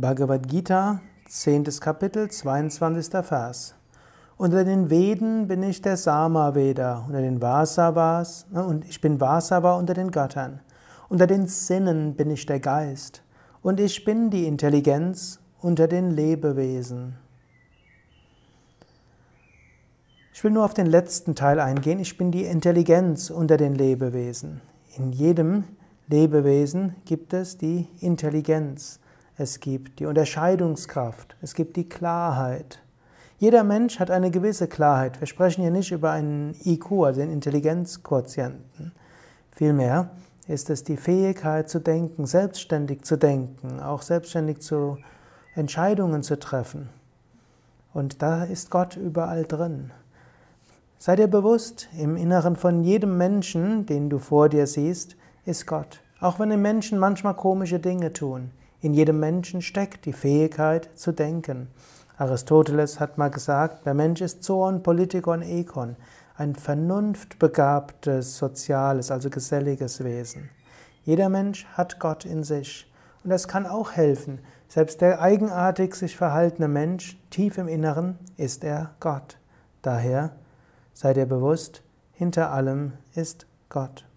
Bhagavad Gita, 10. Kapitel, 22. Vers. Unter den Veden bin ich der Samaveda, unter den Vasavas, ne, und ich bin Vasava unter den Göttern. Unter den Sinnen bin ich der Geist, und ich bin die Intelligenz unter den Lebewesen. Ich will nur auf den letzten Teil eingehen. Ich bin die Intelligenz unter den Lebewesen. In jedem Lebewesen gibt es die Intelligenz. Es gibt die Unterscheidungskraft, es gibt die Klarheit. Jeder Mensch hat eine gewisse Klarheit. Wir sprechen hier nicht über einen IQ, also den Intelligenzquotienten. Vielmehr ist es die Fähigkeit zu denken, selbstständig zu denken, auch selbstständig zu Entscheidungen zu treffen. Und da ist Gott überall drin. Sei dir bewusst, im Inneren von jedem Menschen, den du vor dir siehst, ist Gott. Auch wenn die Menschen manchmal komische Dinge tun. In jedem Menschen steckt die Fähigkeit zu denken. Aristoteles hat mal gesagt, der Mensch ist Zoon, Politikon, Ekon, ein vernunftbegabtes, soziales, also geselliges Wesen. Jeder Mensch hat Gott in sich. Und das kann auch helfen. Selbst der eigenartig sich verhaltene Mensch, tief im Inneren, ist er Gott. Daher sei dir bewusst, hinter allem ist Gott.